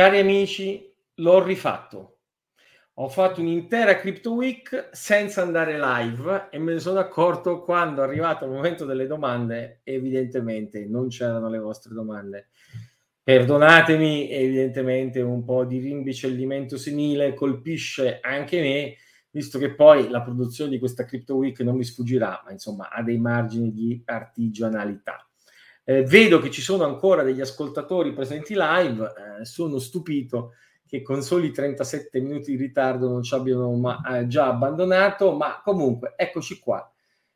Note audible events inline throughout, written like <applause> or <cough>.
Cari amici, l'ho rifatto. Ho fatto un'intera Crypto Week senza andare live e me ne sono accorto quando è arrivato il momento delle domande, evidentemente non c'erano le vostre domande. Perdonatemi, evidentemente un po' di rimbicellimento senile colpisce anche me, visto che poi la produzione di questa Crypto Week non mi sfuggirà, ma insomma ha dei margini di artigianalità. Eh, vedo che ci sono ancora degli ascoltatori presenti live, eh, sono stupito che con soli 37 minuti di ritardo non ci abbiano ma, eh, già abbandonato, ma comunque eccoci qua.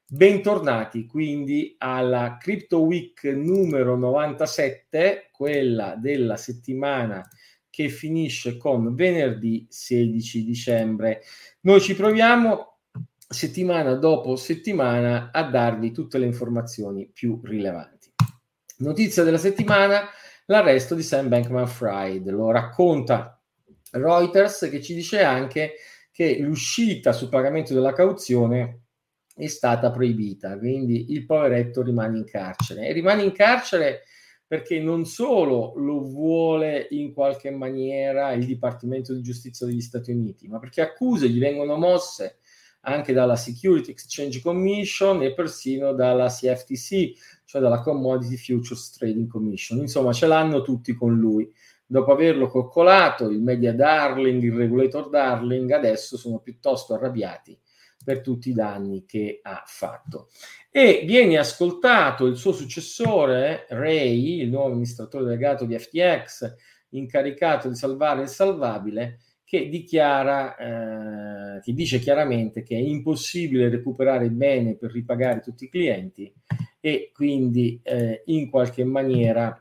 Bentornati quindi alla Crypto Week numero 97, quella della settimana che finisce con venerdì 16 dicembre. Noi ci proviamo settimana dopo settimana a darvi tutte le informazioni più rilevanti. Notizia della settimana, l'arresto di Sam Bankman Fried. Lo racconta Reuters che ci dice anche che l'uscita sul pagamento della cauzione è stata proibita, quindi il poveretto rimane in carcere. E rimane in carcere perché non solo lo vuole in qualche maniera il Dipartimento di Giustizia degli Stati Uniti, ma perché accuse gli vengono mosse anche dalla Security Exchange Commission e persino dalla CFTC, cioè dalla Commodity Futures Trading Commission. Insomma, ce l'hanno tutti con lui. Dopo averlo coccolato, il media darling, il regulator darling, adesso sono piuttosto arrabbiati per tutti i danni che ha fatto. E viene ascoltato il suo successore, Ray, il nuovo amministratore delegato di FTX, incaricato di salvare il salvabile, che dichiara, eh, che dice chiaramente che è impossibile recuperare bene per ripagare tutti i clienti e quindi eh, in qualche maniera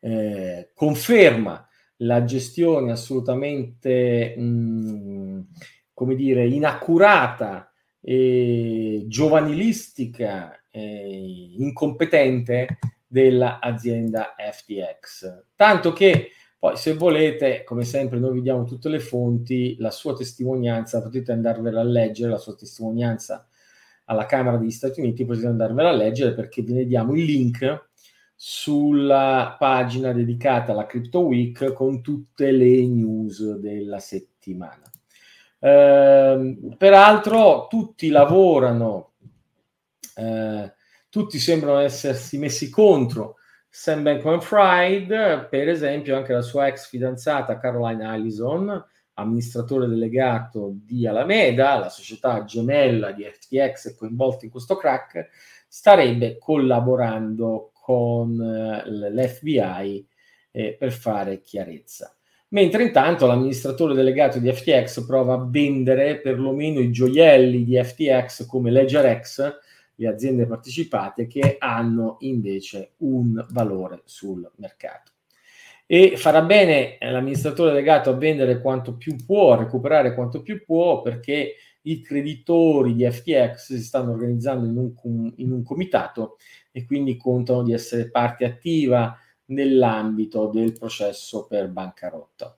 eh, conferma la gestione assolutamente mh, come dire, inaccurata, e giovanilistica, e incompetente dell'azienda FTX. Tanto che poi, se volete, come sempre, noi vi diamo tutte le fonti, la sua testimonianza, potete andarvela a leggere, la sua testimonianza alla Camera degli Stati Uniti, potete andarvela a leggere perché ve ne diamo il link sulla pagina dedicata alla Crypto Week con tutte le news della settimana. Eh, peraltro tutti lavorano, eh, tutti sembrano essersi messi contro Sam Bankman-Fried, per esempio anche la sua ex fidanzata Caroline Allison, amministratore delegato di Alameda, la società gemella di FTX coinvolta in questo crack, starebbe collaborando con eh, l'FBI eh, per fare chiarezza. Mentre intanto l'amministratore delegato di FTX prova a vendere perlomeno i gioielli di FTX come LedgerX, le aziende partecipate che hanno invece un valore sul mercato. E farà bene l'amministratore delegato a vendere quanto più può, a recuperare quanto più può, perché i creditori di FTX si stanno organizzando in un, in un comitato e quindi contano di essere parte attiva nell'ambito del processo per bancarotta.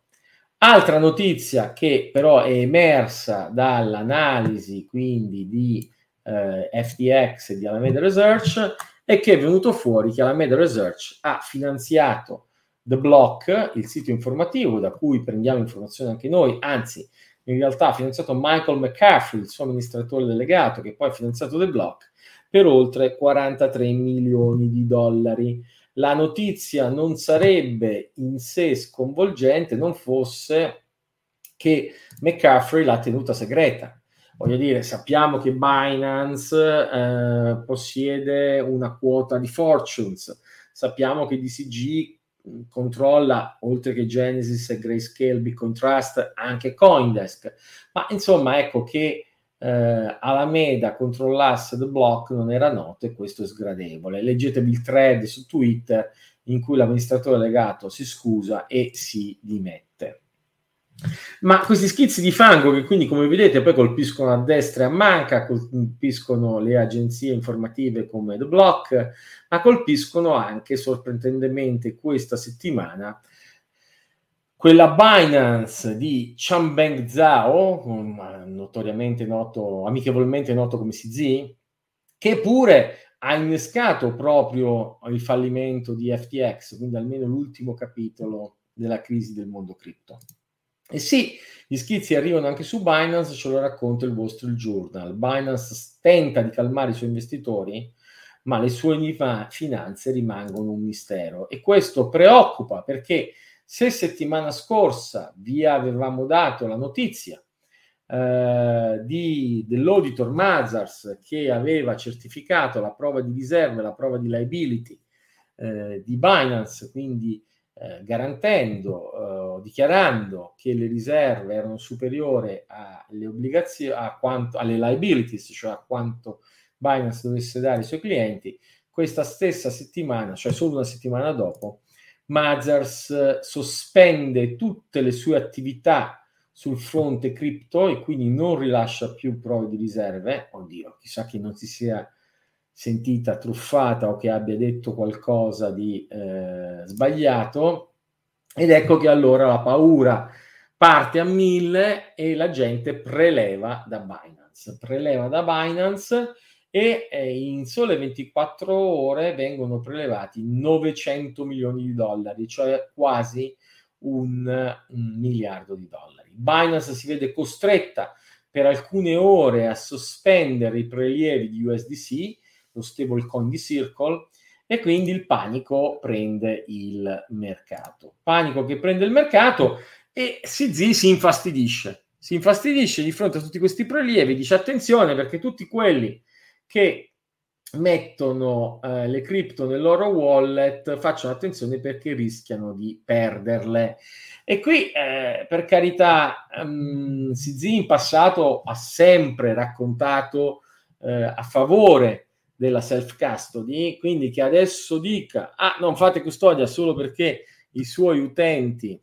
Altra notizia che però è emersa dall'analisi quindi di eh, FTX e di Alameda Research è che è venuto fuori che Alameda Research ha finanziato The Block, il sito informativo da cui prendiamo informazioni anche noi, anzi in realtà ha finanziato Michael McCaffrey, il suo amministratore delegato, che poi ha finanziato The Block, per oltre 43 milioni di dollari. La notizia non sarebbe in sé sconvolgente non fosse che McCaffrey l'ha tenuta segreta. Voglio dire, sappiamo che Binance eh, possiede una quota di Fortunes, sappiamo che DCG controlla, oltre che Genesis e Grayscale, Bitcoin Trust, anche Coindesk. Ma insomma, ecco che eh, Alameda controllasse The Block non era noto e questo è sgradevole. Leggetevi il thread su Twitter in cui l'amministratore legato si scusa e si dimette. Ma questi schizzi di fango che quindi come vedete poi colpiscono a destra e a manca, colpiscono le agenzie informative come The Block, ma colpiscono anche sorprendentemente questa settimana quella Binance di Chambeng Zhao, notoriamente noto, amichevolmente noto come CZ, che pure ha innescato proprio il fallimento di FTX, quindi almeno l'ultimo capitolo della crisi del mondo cripto. E sì, gli schizzi arrivano anche su Binance, ce lo racconta il Wall Street Journal. Binance tenta di calmare i suoi investitori, ma le sue finanze rimangono un mistero. E questo preoccupa perché se settimana scorsa vi avevamo dato la notizia eh, di, dell'auditor Mazars che aveva certificato la prova di riserva e la prova di liability eh, di Binance, quindi eh, garantendo, eh, dichiarando che le riserve erano superiori alle obbligazioni, a quanto, alle liabilities, cioè a quanto Binance dovesse dare ai suoi clienti, questa stessa settimana, cioè solo una settimana dopo, Mazars sospende tutte le sue attività sul fronte cripto e quindi non rilascia più prove di riserve. Oddio, chissà che non si sia sentita truffata o che abbia detto qualcosa di eh, sbagliato ed ecco che allora la paura parte a mille e la gente preleva da Binance, preleva da Binance e eh, in sole 24 ore vengono prelevati 900 milioni di dollari, cioè quasi un, un miliardo di dollari. Binance si vede costretta per alcune ore a sospendere i prelievi di USDC lo stablecoin di Circle e quindi il panico prende il mercato. Panico che prende il mercato e CZ si infastidisce. Si infastidisce di fronte a tutti questi prelievi, dice attenzione perché tutti quelli che mettono eh, le cripto nel loro wallet facciano attenzione perché rischiano di perderle. E qui, eh, per carità, um, in passato ha sempre raccontato eh, a favore della self custody, quindi che adesso dica ah non fate custodia solo perché i suoi utenti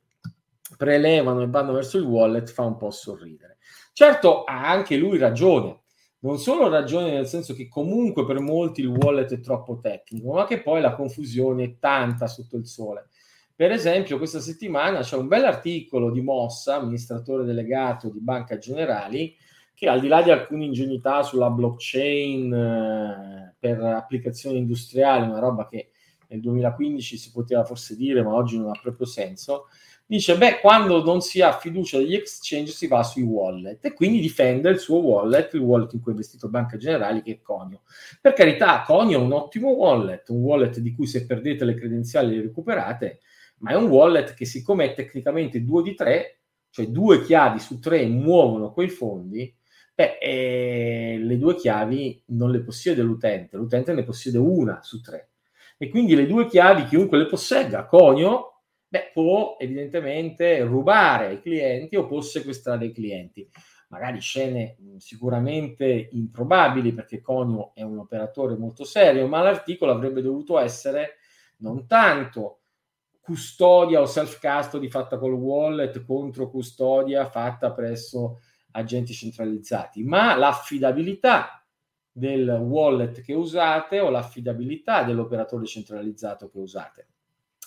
prelevano e vanno verso il wallet fa un po' sorridere. Certo ha anche lui ragione, non solo ragione nel senso che comunque per molti il wallet è troppo tecnico, ma che poi la confusione è tanta sotto il sole. Per esempio, questa settimana c'è un bel articolo di Mossa, amministratore delegato di Banca Generali, che al di là di alcune ingenuità sulla blockchain eh, per applicazioni industriali, una roba che nel 2015 si poteva forse dire, ma oggi non ha proprio senso, dice, beh, quando non si ha fiducia degli exchange si va sui wallet e quindi difende il suo wallet, il wallet in cui ha investito Banca Generali, che è Conio. Per carità, Conio è un ottimo wallet, un wallet di cui se perdete le credenziali le recuperate, ma è un wallet che siccome è tecnicamente due di tre, cioè due chiavi su tre muovono quei fondi, Beh, eh, le due chiavi non le possiede l'utente, l'utente ne possiede una su tre. E quindi le due chiavi, chiunque le possegga, conio, beh, può evidentemente rubare ai clienti o può sequestrare i clienti. Magari scene sicuramente improbabili perché Conio è un operatore molto serio, ma l'articolo avrebbe dovuto essere non tanto custodia o self-custody fatta col wallet contro custodia fatta presso agenti centralizzati, ma l'affidabilità del wallet che usate o l'affidabilità dell'operatore centralizzato che usate.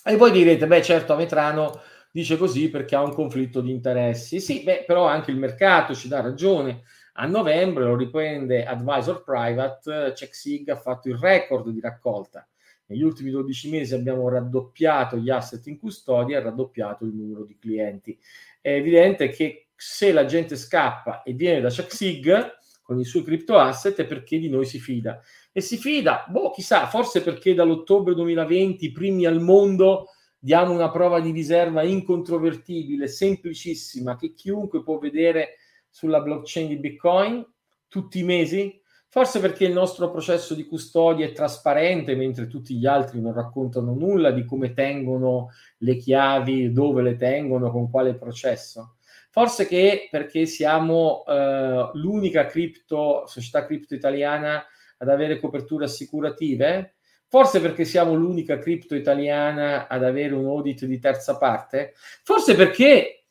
E voi direte, beh certo Ametrano dice così perché ha un conflitto di interessi. Sì, beh, però anche il mercato ci dà ragione. A novembre lo riprende Advisor Private, CheckSig ha fatto il record di raccolta. Negli ultimi 12 mesi abbiamo raddoppiato gli asset in custodia e raddoppiato il numero di clienti. È evidente che se la gente scappa e viene da CheckSig con i suoi crypto asset è perché di noi si fida. E si fida, boh, chissà, forse perché dall'ottobre 2020, primi al mondo, diamo una prova di riserva incontrovertibile, semplicissima, che chiunque può vedere sulla blockchain di Bitcoin tutti i mesi. Forse perché il nostro processo di custodia è trasparente, mentre tutti gli altri non raccontano nulla di come tengono le chiavi, dove le tengono, con quale processo. Forse che perché siamo eh, l'unica cripto, società cripto italiana ad avere coperture assicurative? Forse perché siamo l'unica cripto italiana ad avere un audit di terza parte? Forse perché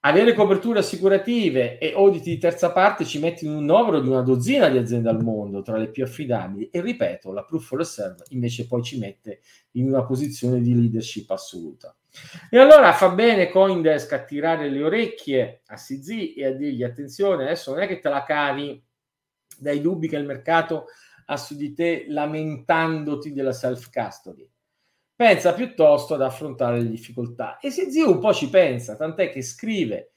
avere coperture assicurative e audit di terza parte ci mette in un novero di una dozzina di aziende al mondo, tra le più affidabili. E ripeto, la Proof of Reserve invece poi ci mette in una posizione di leadership assoluta. E allora fa bene Coindesk a tirare le orecchie a CZ e a dirgli attenzione, adesso non è che te la cavi dai dubbi che il mercato ha su di te lamentandoti della self custody. pensa piuttosto ad affrontare le difficoltà. E zio un po' ci pensa, tant'è che scrive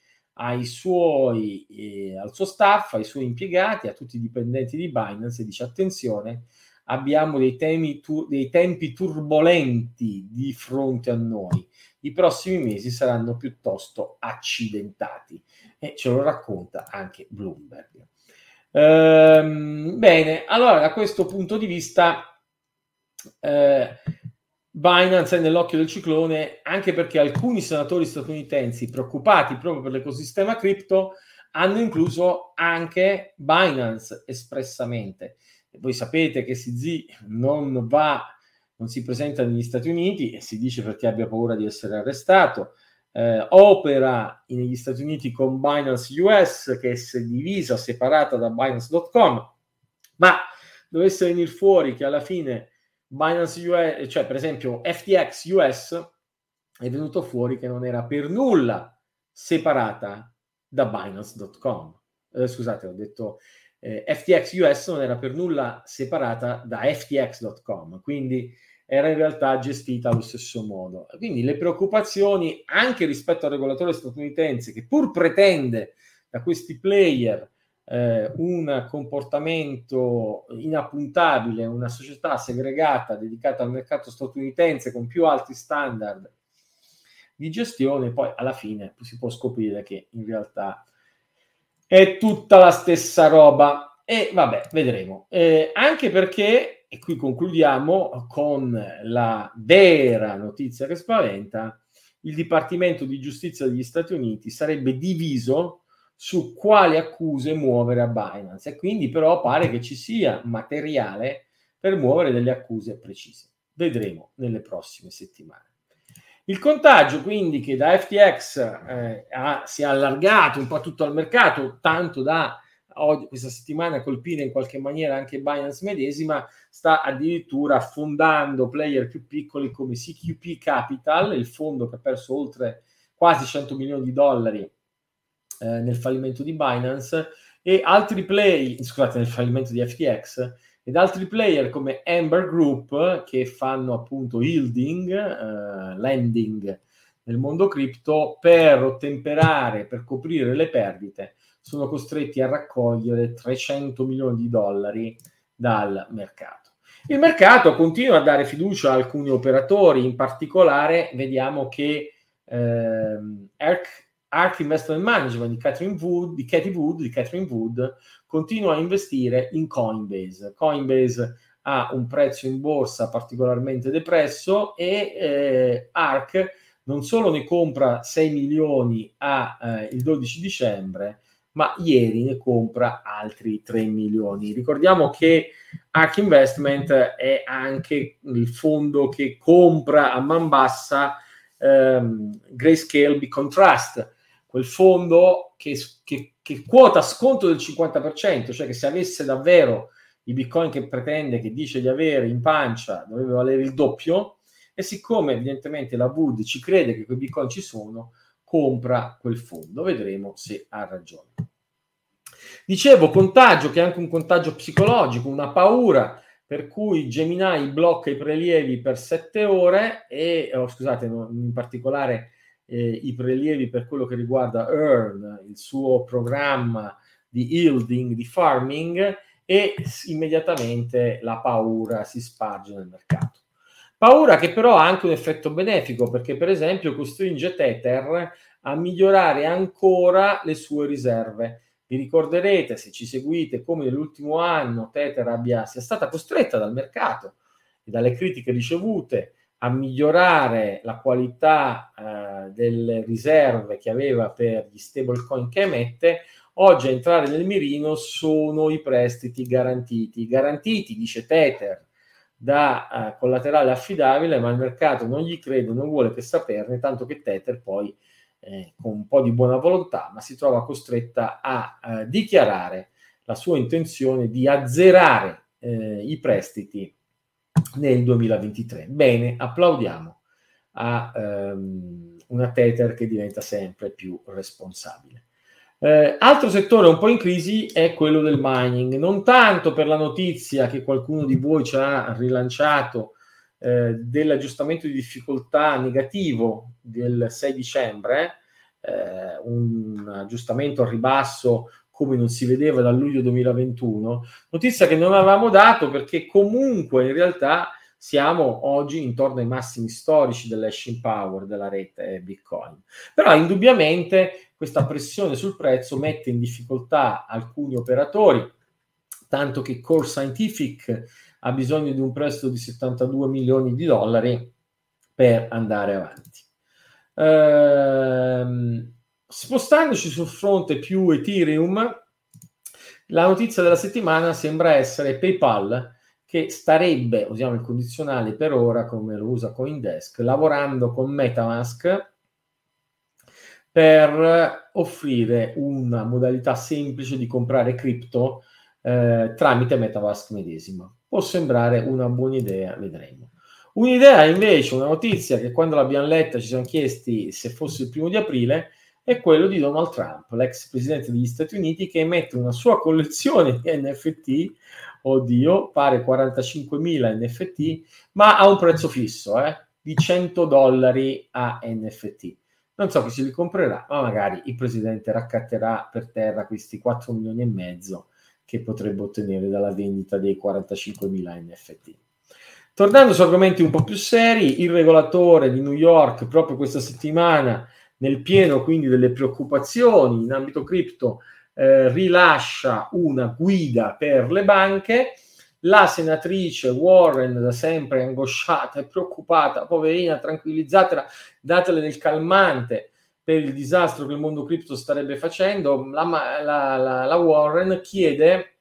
suoi, eh, al suo staff, ai suoi impiegati, a tutti i dipendenti di Binance e dice attenzione, abbiamo dei, temi, tu, dei tempi turbolenti di fronte a noi. I prossimi mesi saranno piuttosto accidentati e ce lo racconta anche Bloomberg. Ehm, bene, allora da questo punto di vista eh, Binance è nell'occhio del ciclone anche perché alcuni senatori statunitensi preoccupati proprio per l'ecosistema cripto hanno incluso anche Binance espressamente. Voi sapete che CZ non va, non si presenta negli Stati Uniti e si dice perché abbia paura di essere arrestato. Eh, opera negli Stati Uniti con Binance US che è divisa, separata da Binance.com, ma dovesse venire fuori che alla fine Binance US, cioè per esempio FTX US, è venuto fuori che non era per nulla separata da Binance.com. Eh, scusate, ho detto eh, FTX US non era per nulla separata da FTX.com, quindi era in realtà gestita allo stesso modo. Quindi le preoccupazioni anche rispetto al regolatore statunitense che pur pretende da questi player eh, un comportamento inappuntabile, una società segregata dedicata al mercato statunitense con più alti standard di gestione, poi alla fine si può scoprire che in realtà è tutta la stessa roba. E vabbè, vedremo. Eh, anche perché, e qui concludiamo con la vera notizia che spaventa, il Dipartimento di Giustizia degli Stati Uniti sarebbe diviso su quali accuse muovere a Binance e quindi però pare che ci sia materiale per muovere delle accuse precise. Vedremo nelle prossime settimane. Il contagio quindi che da FTX eh, ha, si è allargato un po' tutto al mercato, tanto da oggi, questa settimana colpire in qualche maniera anche Binance medesima, sta addirittura affondando player più piccoli come CQP Capital, il fondo che ha perso oltre quasi 100 milioni di dollari eh, nel fallimento di Binance e altri play, scusate, nel fallimento di FTX ed altri player come Amber Group che fanno appunto yielding, eh, lending nel mondo cripto per ottemperare, per coprire le perdite, sono costretti a raccogliere 300 milioni di dollari dal mercato. Il mercato continua a dare fiducia a alcuni operatori, in particolare vediamo che ehm, ERC Arc Investment Management di Catherine Wood, di Katie Wood, di Catherine Wood continua a investire in Coinbase. Coinbase ha un prezzo in borsa particolarmente depresso e eh, ARC non solo ne compra 6 milioni a, eh, il 12 dicembre, ma ieri ne compra altri 3 milioni. Ricordiamo che ARC Investment è anche il fondo che compra a man bassa ehm, Grayscale Beacon Trust, quel fondo che, che, che quota sconto del 50%, cioè che se avesse davvero i bitcoin che pretende, che dice di avere in pancia, dovrebbe valere il doppio, e siccome evidentemente la Wood ci crede che quei bitcoin ci sono, compra quel fondo. Vedremo se ha ragione. Dicevo, contagio che è anche un contagio psicologico, una paura per cui Gemini blocca i prelievi per sette ore e, oh, scusate, in particolare eh, i prelievi per quello che riguarda Earn, il suo programma di yielding, di farming, e immediatamente la paura si sparge nel mercato. Paura che però ha anche un effetto benefico perché per esempio costringe Tether a migliorare ancora le sue riserve. Vi ricorderete, se ci seguite, come nell'ultimo anno Tether abbia, sia stata costretta dal mercato e dalle critiche ricevute a migliorare la qualità eh, delle riserve che aveva per gli stablecoin che emette, oggi a entrare nel mirino sono i prestiti garantiti. Garantiti, dice Tether, da eh, collaterale affidabile, ma il mercato non gli crede, non vuole che saperne, tanto che Tether poi, eh, con un po' di buona volontà, ma si trova costretta a eh, dichiarare la sua intenzione di azzerare eh, i prestiti nel 2023. Bene, applaudiamo a um, una Tether che diventa sempre più responsabile. Eh, altro settore un po' in crisi è quello del mining, non tanto per la notizia che qualcuno di voi ci ha rilanciato eh, dell'aggiustamento di difficoltà negativo del 6 dicembre, eh, un aggiustamento al ribasso come non si vedeva dal luglio 2021, notizia che non avevamo dato perché comunque in realtà siamo oggi intorno ai massimi storici dell'hashing power della rete Bitcoin. Però indubbiamente questa pressione sul prezzo mette in difficoltà alcuni operatori, tanto che Core Scientific ha bisogno di un prestito di 72 milioni di dollari per andare avanti. Ehm, spostandoci sul fronte più Ethereum, la notizia della settimana sembra essere PayPal che starebbe, usiamo il condizionale per ora come lo usa Coindesk, lavorando con Metamask per offrire una modalità semplice di comprare cripto eh, tramite Metamask medesimo. Può sembrare una buona idea, vedremo. Un'idea invece, una notizia che quando l'abbiamo letta ci siamo chiesti se fosse il primo di aprile, è quello di Donald Trump, l'ex presidente degli Stati Uniti, che emette una sua collezione di NFT, oddio, pare 45.000 NFT, ma a un prezzo fisso, eh, di 100 dollari a NFT. Non so chi se li comprerà, ma magari il presidente raccatterà per terra questi 4 milioni e mezzo che potrebbe ottenere dalla vendita dei 45.000 NFT. Tornando su argomenti un po' più seri, il regolatore di New York proprio questa settimana nel pieno quindi delle preoccupazioni in ambito cripto, eh, rilascia una guida per le banche. La senatrice Warren, da sempre angosciata e preoccupata, poverina, tranquillizzatela, datele del calmante per il disastro che il mondo cripto starebbe facendo. La, la, la, la Warren chiede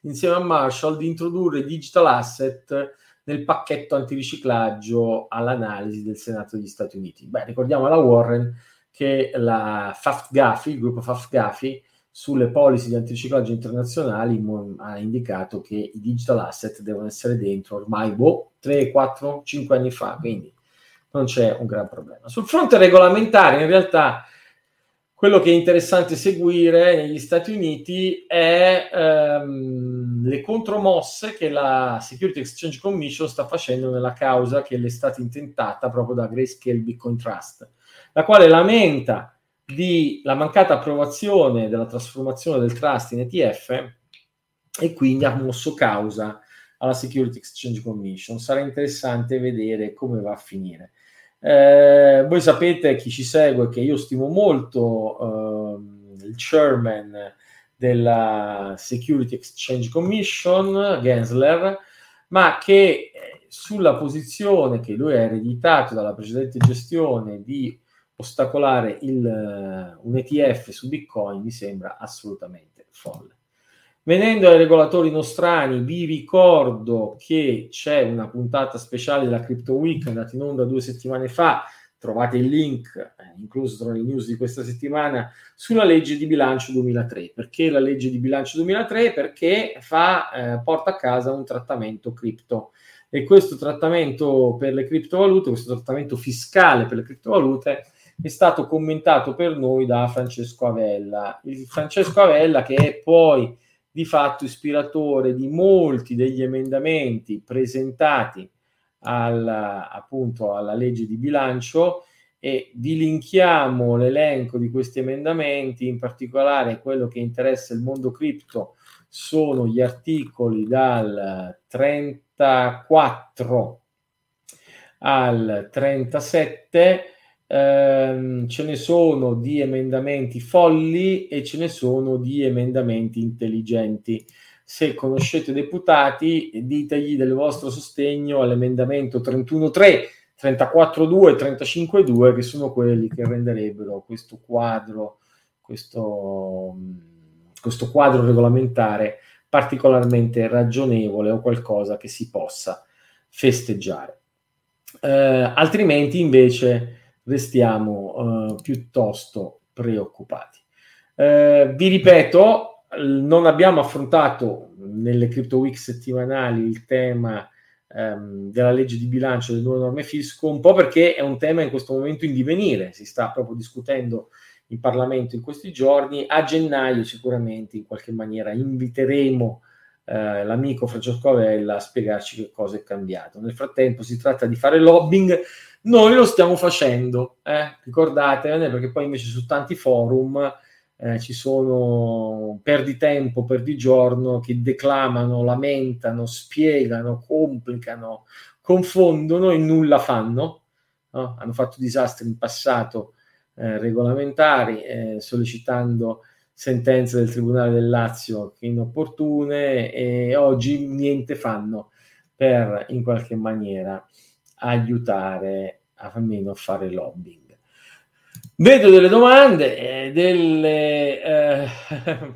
insieme a Marshall di introdurre digital asset nel pacchetto antiriciclaggio all'analisi del Senato degli Stati Uniti. Beh, ricordiamo alla Warren che la FAFGAFI, il gruppo FAFGAFI, sulle policy di antiriciclaggio internazionali ha indicato che i digital asset devono essere dentro ormai boh, 3, 4, 5 anni fa, quindi non c'è un gran problema. Sul fronte regolamentare, in realtà, quello che è interessante seguire negli Stati Uniti è ehm, le contromosse che la Security Exchange Commission sta facendo nella causa che le è stata intentata proprio da Grayscale Bitcoin Trust, la quale lamenta di la mancata approvazione della trasformazione del trust in ETF e quindi ha mosso causa alla Security Exchange Commission. Sarà interessante vedere come va a finire. Eh, voi sapete, chi ci segue, che io stimo molto eh, il chairman della Security Exchange Commission, Gensler, ma che eh, sulla posizione che lui ha ereditato dalla precedente gestione di ostacolare il, eh, un ETF su Bitcoin mi sembra assolutamente folle. Venendo ai regolatori nostrani, vi ricordo che c'è una puntata speciale della Crypto Week andata in onda due settimane fa. Trovate il link, eh, incluso tra le news di questa settimana, sulla legge di bilancio 2003. Perché la legge di bilancio 2003? Perché fa, eh, porta a casa un trattamento cripto. E questo trattamento per le criptovalute, questo trattamento fiscale per le criptovalute, è stato commentato per noi da Francesco Avella. Il Francesco Avella che è poi di fatto ispiratore di molti degli emendamenti presentati alla, appunto alla legge di bilancio e vi linkiamo l'elenco di questi emendamenti, in particolare quello che interessa il mondo cripto sono gli articoli dal 34 al 37 ehm, ce ne sono di emendamenti folli e ce ne sono di emendamenti intelligenti. Se conoscete deputati, ditegli del vostro sostegno all'emendamento 31.3, 34.2 e 35.2, che sono quelli che renderebbero questo quadro, questo, questo quadro regolamentare particolarmente ragionevole o qualcosa che si possa festeggiare. Eh, altrimenti, invece, restiamo uh, piuttosto preoccupati. Uh, vi ripeto, non abbiamo affrontato nelle Crypto Week settimanali il tema um, della legge di bilancio delle nuove norme fisco, un po' perché è un tema in questo momento in divenire, si sta proprio discutendo in Parlamento in questi giorni. A gennaio sicuramente in qualche maniera inviteremo eh, l'amico Francesco Avella a spiegarci che cosa è cambiato. Nel frattempo si tratta di fare lobbying, noi lo stiamo facendo, eh? ricordatevene perché poi invece su tanti forum eh, ci sono perdi tempo, perdi giorno che declamano, lamentano, spiegano, complicano, confondono e nulla fanno. No? Hanno fatto disastri in passato eh, regolamentari, eh, sollecitando sentenze del Tribunale del Lazio inopportune e oggi niente fanno per in qualche maniera aiutare almeno a fare lobbying. Vedo delle domande, eh, delle, eh, <laughs>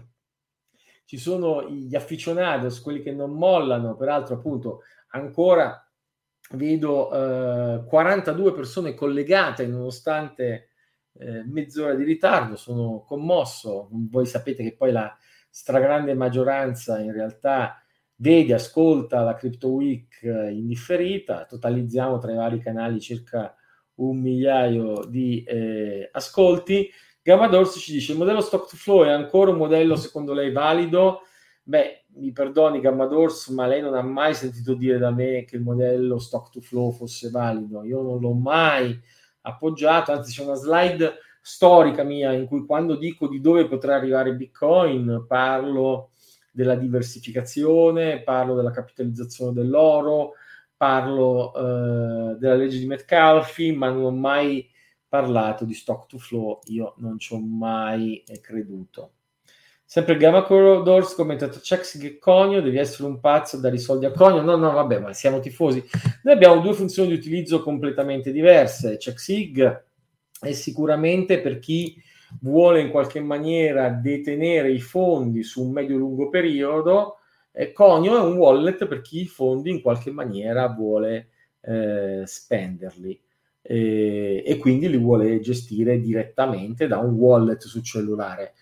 ci sono gli afficionados, quelli che non mollano, peraltro appunto ancora vedo eh, 42 persone collegate nonostante eh, mezz'ora di ritardo, sono commosso, voi sapete che poi la stragrande maggioranza in realtà vede, ascolta la Crypto Week eh, indifferita, totalizziamo tra i vari canali circa un migliaio di eh, ascolti. Gamma Dorsi ci dice: il modello stock to flow è ancora un modello secondo lei valido? Beh, mi perdoni Gamma Dors, ma lei non ha mai sentito dire da me che il modello stock to flow fosse valido. Io non l'ho mai appoggiato, anzi c'è una slide storica mia in cui quando dico di dove potrà arrivare Bitcoin parlo della diversificazione, parlo della capitalizzazione dell'oro, parlo eh, della legge di Metcalfe, ma non ho mai parlato di stock to flow, io non ci ho mai eh, creduto. Sempre Gamma Corridors commentato Checksig e Conio, devi essere un pazzo dare i soldi a Conio. No, no, vabbè, ma siamo tifosi. Noi abbiamo due funzioni di utilizzo completamente diverse. Checksig è sicuramente per chi vuole in qualche maniera detenere i fondi su un medio-lungo periodo, eh, Conio è un wallet per chi i fondi in qualche maniera vuole eh, spenderli eh, e quindi li vuole gestire direttamente da un wallet sul cellulare.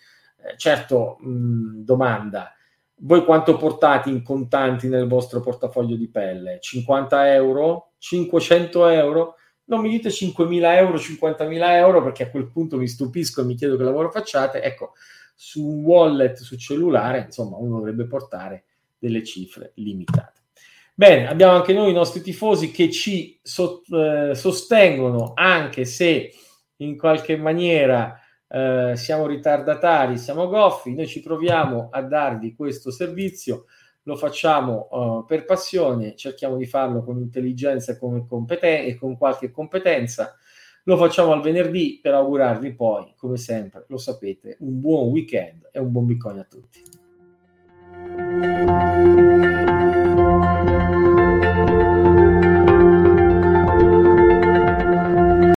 Eh, certo, mh, domanda, voi quanto portate in contanti nel vostro portafoglio di pelle? 50 euro? 500 euro? Non mi dite 5.000 euro, 50.000 euro perché a quel punto mi stupisco e mi chiedo che lavoro facciate. Ecco, su un wallet su cellulare, insomma, uno dovrebbe portare delle cifre limitate. Bene, abbiamo anche noi i nostri tifosi che ci so, eh, sostengono, anche se in qualche maniera eh, siamo ritardatari, siamo goffi, noi ci proviamo a darvi questo servizio, lo facciamo uh, per passione, cerchiamo di farlo con intelligenza e con, competen- e con qualche competenza. Lo facciamo al venerdì per augurarvi poi, come sempre, lo sapete, un buon weekend e un buon Bitcoin a tutti.